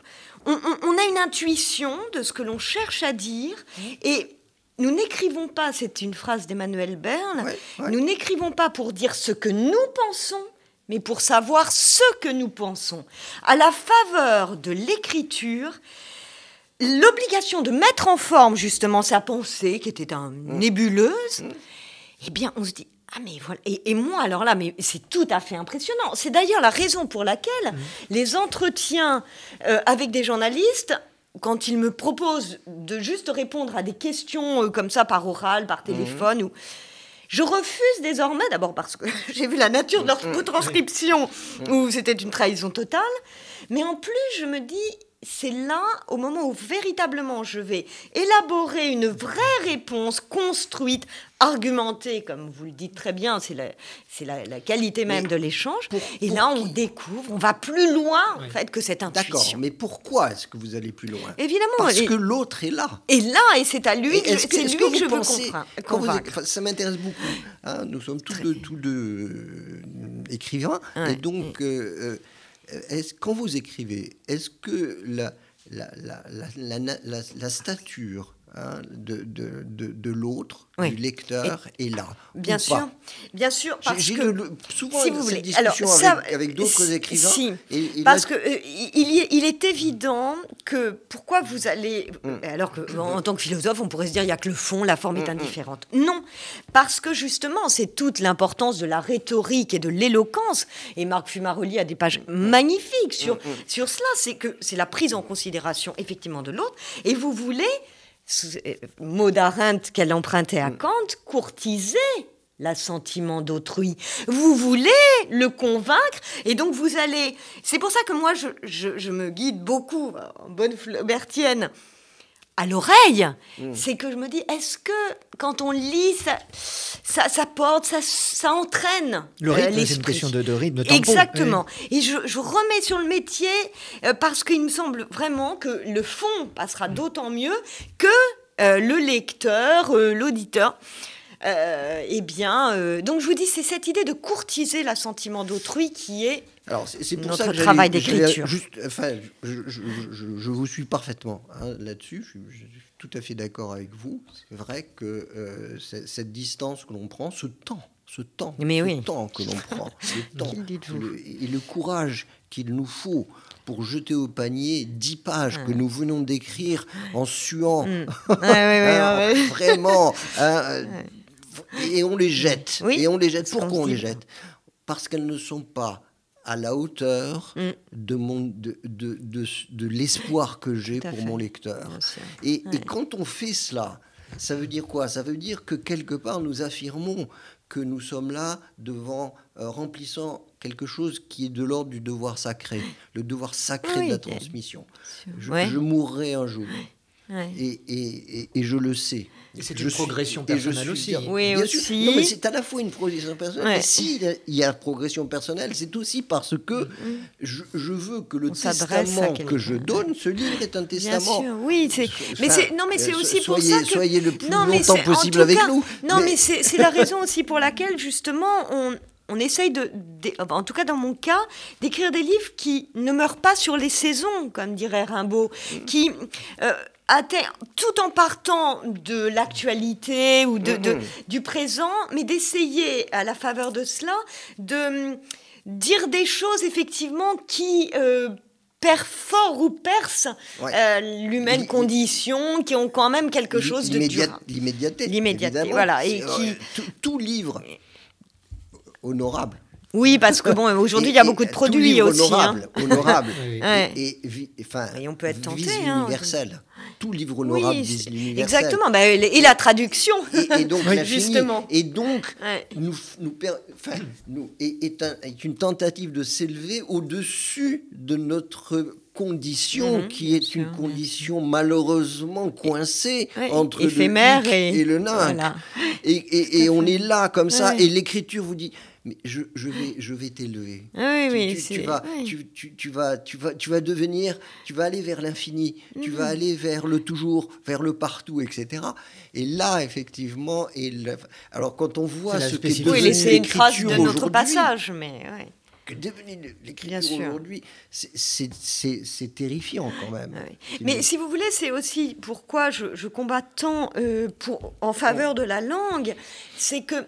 on, a une intuition de ce que l'on cherche à dire et nous n'écrivons pas, c'est une phrase d'Emmanuel Berne, nous n'écrivons pas pour dire ce que nous pensons, mais pour savoir ce que nous pensons. À la faveur de l'écriture, l'obligation de mettre en forme justement sa pensée, qui était un, mm. nébuleuse, mm. eh bien, on se dit Ah mais voilà. Et, moi, alors là, mais c'est tout à fait impressionnant. C'est d'ailleurs la raison pour laquelle mmh. les entretiens euh, avec des journalistes, quand ils me proposent de juste répondre à des questions euh, comme ça par oral, par téléphone, ou je refuse désormais, d'abord parce que j'ai vu la nature de leur mmh. transcription, où c'était une trahison totale, mais en plus, je me dis, c'est là, au moment où véritablement je vais élaborer une vraie réponse construite, argumentée, comme vous le dites très bien, c'est la, c'est la, qualité même de l'échange. et là, on découvre, on va plus loin en fait que cette intuition. D'accord, mais pourquoi est-ce que vous allez plus loin? Évidemment, parce que l'autre est là. Et là, et c'est à lui, c'est lui que, je veux convaincre. ça m'intéresse beaucoup. Hein, nous sommes tous deux, tous deux euh, écrivains, et donc. Euh, euh, est quand vous écrivez, est-ce que la, stature Hein, de, de, de, l'autre, du lecteur, est là. Bien sûr, bien sûr. Parce que, souvent si vous voulez. discussion avec, d'autres écrivains. Si, parce que euh, il, il, est évident que pourquoi vous allez. Mm. Alors que en tant que philosophe, on pourrait se dire il n'y a que le fond, la forme est mm, mm. indifférente. Non, parce que justement, c'est toute l'importance de la rhétorique et de l'éloquence. Et Marc Fumaroli a des pages magnifiques sur, sur cela. C'est que c'est la prise en considération effectivement de l'autre. Et vous voulez mot d'Arendt qu'elle empruntait à mm. Kant, courtiser l'assentiment d'autrui. Vous voulez le convaincre et donc vous allez... C'est pour ça que moi, je, je me guide beaucoup en bonne flaubertienne à l'oreille, mm. c'est que je me dis, est-ce que quand on lit, ça, ça, ça porte, ça, ça entraîne Le euh, rythme, c'est une question de, de rythme, de tempo. Exactement. Et je, je, remets sur le métier euh, parce qu'il me semble vraiment que le fond passera mm. d'autant mieux que euh, le lecteur, l'auditeur. eh bien, donc je vous dis, c'est cette idée de courtiser l'assentiment d'autrui qui est alors, c'est pour ça que travail d'écriture. Enfin, je, je, je, vous suis parfaitement hein, là-dessus. Je, suis tout à fait d'accord avec vous. C'est vrai que euh, cette distance que l'on prend, ce temps, ce temps, Mais ce temps que l'on prend, le temps, et le courage qu'il nous faut pour jeter au panier dix pages que nous venons d'écrire en suant, mm. vraiment, hein, et on les jette. et on les jette. Pourquoi on les jette? Parce qu'elles ne sont pas à la hauteur mm. de, mon, de, de, de, l'espoir que j'ai pour mon lecteur. Et, et, quand on fait cela, ça veut dire quoi? Ça veut dire que quelque part, nous affirmons que nous sommes là devant, euh, remplissant quelque chose qui est de l'ordre du devoir sacré, le devoir sacré de la transmission. Je, je, mourrai un jour. Et, et, et, je le sais. Et c'est une progression personnelle aussi. Oui, aussi. Non, mais c'est à la fois une progression personnelle. Et s'il y a progression personnelle, c'est aussi parce que mm. je, je, veux que le testament que je donne, ce livre est un testament. Bien sûr, oui. mais c'est non, mais c'est aussi pour ça que soyez le plus longtemps possible avec nous. Non, mais, c'est la raison aussi pour laquelle justement on on essaye de, en tout cas dans mon cas, d'écrire des livres qui ne meurent pas sur les saisons, comme dirait Rimbaud, mm. qui euh, tout en partant de l'actualité ou de, du présent, mais d'essayer, à la faveur de cela, de hum, dire des choses effectivement qui euh, perforent ou percent euh, l'humaine condition, qui ont quand même quelque chose de L'immédiateté. L'immédiateté, voilà. Et qui... tout livre honorable oui, parce que bon, aujourd'hui, il y a beaucoup de produits aussi. Honorable, hein. honorable. et, enfin, et, on peut être tenté. Hein, universel. Tout livre honorable vise l'universel. Exactement. Bah, et la traduction. Et, donc, justement. Et donc, nous, nous, nous est, un, est, une tentative de s'élever au-dessus de notre condition mhm, qui est une condition malheureusement coincée entre Éphémère le et, et, le nain. Et, on est là comme ça, et l'écriture vous dit mais je, je vais, je vais t'élever. Ah oui, tu, tu, vas, tu, tu, vas, tu vas, tu vas devenir, tu vas aller vers l'infini, tu vas mhm. aller vers le toujours, vers le partout, etc. Et là, effectivement, et alors quand on voit ce que oui, c'est une trace de notre passage, mais que devenir l'écriture aujourd'hui, c'est terrifiant quand même. Mais si vous voulez, c'est aussi pourquoi je, je combats tant euh, pour, en faveur de la langue, c'est que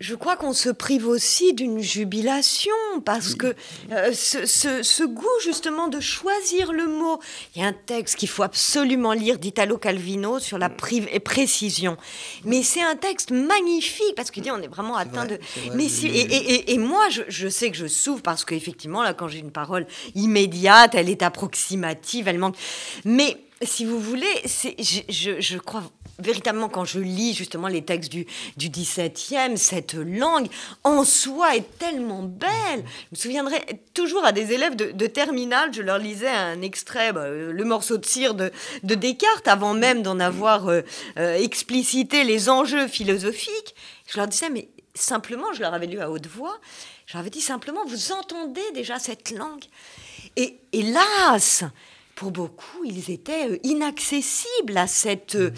je crois qu'on se prive aussi d'une jubilation parce que euh, ce, goût justement de choisir le mot. Il y a un texte qu'il faut absolument lire d'Italo Calvino sur la précision. Mais c'est un texte magnifique parce qu'il dit on est vraiment atteint de. mais si, et, moi, je, sais que je souffre parce qu'effectivement, là, quand j'ai une parole immédiate, elle est approximative, elle manque. Mais si vous voulez, je, je, je crois véritablement, quand je lis justement les textes du, du 17e, cette langue en soi est tellement belle. Je me souviendrai toujours à des élèves de, de terminale, je leur lisais un extrait, bah, le morceau de cire de, de Descartes, avant même d'en avoir euh, euh, explicité les enjeux philosophiques. Je leur disais, mais simplement, je leur avais lu à haute voix, je leur avais dit simplement, vous entendez déjà cette langue? Et hélas, pour beaucoup, ils étaient euh, inaccessibles à cette euh,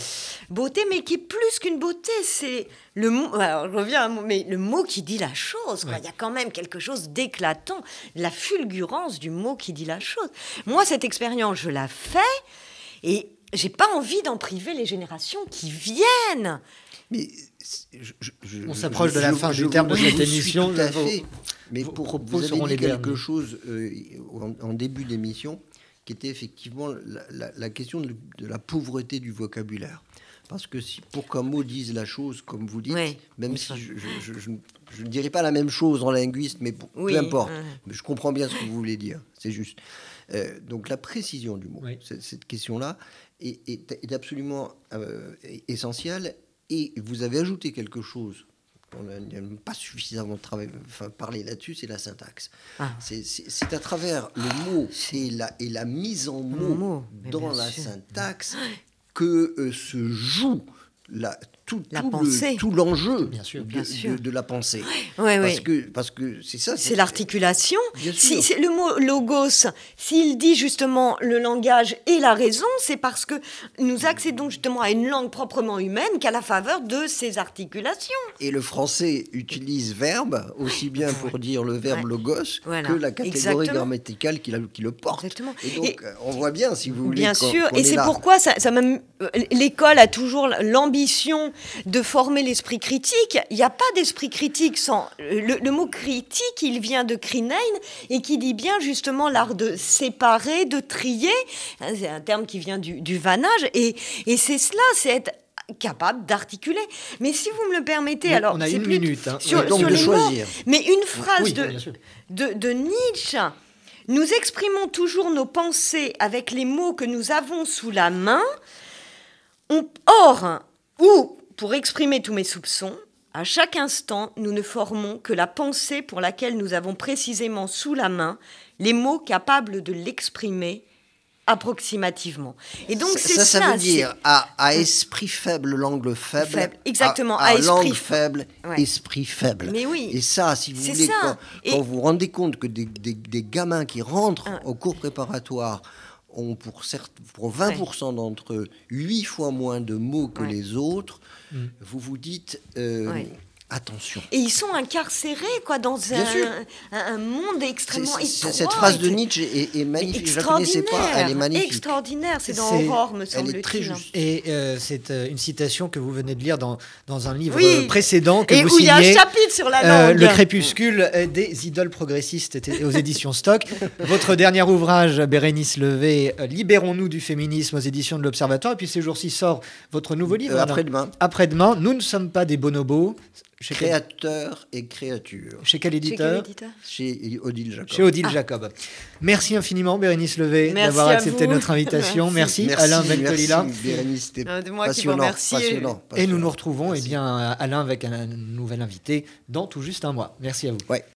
beauté, mais qui est plus qu'une beauté. C'est le mot, alors je reviens mais le mot qui dit la chose. Il y a quand même quelque chose d'éclatant, la fulgurance du mot qui dit la chose. Moi, cette expérience, je la fais et j'ai pas envie d'en priver les générations qui viennent. Mais on s'approche de la fin du terme de cette émission. Mais pour, vous avez dit quelque chose euh, en, début d'émission qui était effectivement la, question de, la pauvreté du vocabulaire. Parce que si, pour qu'un mot dise la chose comme vous dites, même si je, ne dirais pas la même chose en linguiste, mais peu importe, mais je comprends bien ce que vous voulez dire, c'est juste. Euh, donc la précision du mot, cette, question-là est, est, absolument euh, essentielle. Et vous avez ajouté quelque chose on n'a pas suffisamment travaillé, enfin, parlé là-dessus, c'est la syntaxe. Ah. C'est à travers le mot et la, et la mise en mots dans la syntaxe que euh, se joue la, tout, la pensée. tout l'enjeu de, de, la pensée. parce, Que, parce que c'est ça. C'est l'articulation. Si, le mot logos, s'il dit justement le langage et la raison, c'est parce que nous accédons justement à une langue proprement humaine qu'à la faveur de ces articulations. Et le français utilise verbe aussi bien pour dire le verbe logos que la catégorie grammaticale qui, qui, le porte. Exactement. Et donc, on voit bien, si vous voulez. Bien sûr, et c'est pourquoi ça, ça euh, l'école a toujours l'ambition de former l'esprit critique. Il n'y a pas d'esprit critique sans... Le, mot critique, il vient de Krinein et qui dit bien justement l'art de séparer, de trier. Hein, c'est un terme qui vient du, vanage. Et, c'est cela, c'est être capable d'articuler. Mais si vous me le permettez, alors... On a une minute. Hein. Sur, donc de choisir. mais une phrase de, de, de Nietzsche... Nous exprimons toujours nos pensées avec les mots que nous avons sous la main. On, or, ou pour exprimer tous mes soupçons, à chaque instant, nous ne formons que la pensée pour laquelle nous avons précisément sous la main les mots capables de l'exprimer approximativement. Et donc c'est ça, ça, veut dire à, esprit faible, langue faible. exactement. À, langue faible, esprit faible. Mais oui. Et ça, si vous voulez, quand, vous vous rendez compte que des, gamins qui rentrent au cours préparatoire ont pour, pour 20% d'entre eux 8 fois moins de mots que les autres, Mm. vous vous dites euh, attention. Et ils sont incarcérés quoi dans un, monde extrêmement étroit. Cette phrase de Nietzsche est, magnifique. Je la connaissais pas. Elle est magnifique. Extraordinaire. C'est dans Aurore, me semble-t-il. Elle est très juste. Et euh, c'est euh, une citation que vous venez de lire dans, dans un livre précédent que et vous où il y a un chapitre sur la langue. le crépuscule des idoles progressistes aux éditions Stock. Votre dernier ouvrage, Bérénice Levé, Libérons-nous du féminisme aux éditions de l'Observatoire. Et puis ces jours-ci sort votre nouveau livre. Après-demain. Après-demain. Nous ne sommes pas des bonobos. Créateur et créature. Chez quel éditeur Chez, Odile Jacob. Chez Odile ah. Jacob. Merci infiniment, Bérénice Levé, d'avoir accepté notre invitation. Merci, Alain Ventolila. Merci, Bérénice, c'était passionnant, passionnant, Et nous nous retrouvons, eh bien, Alain, avec un nouvel invité dans tout juste un mois. Merci à vous. Ouais.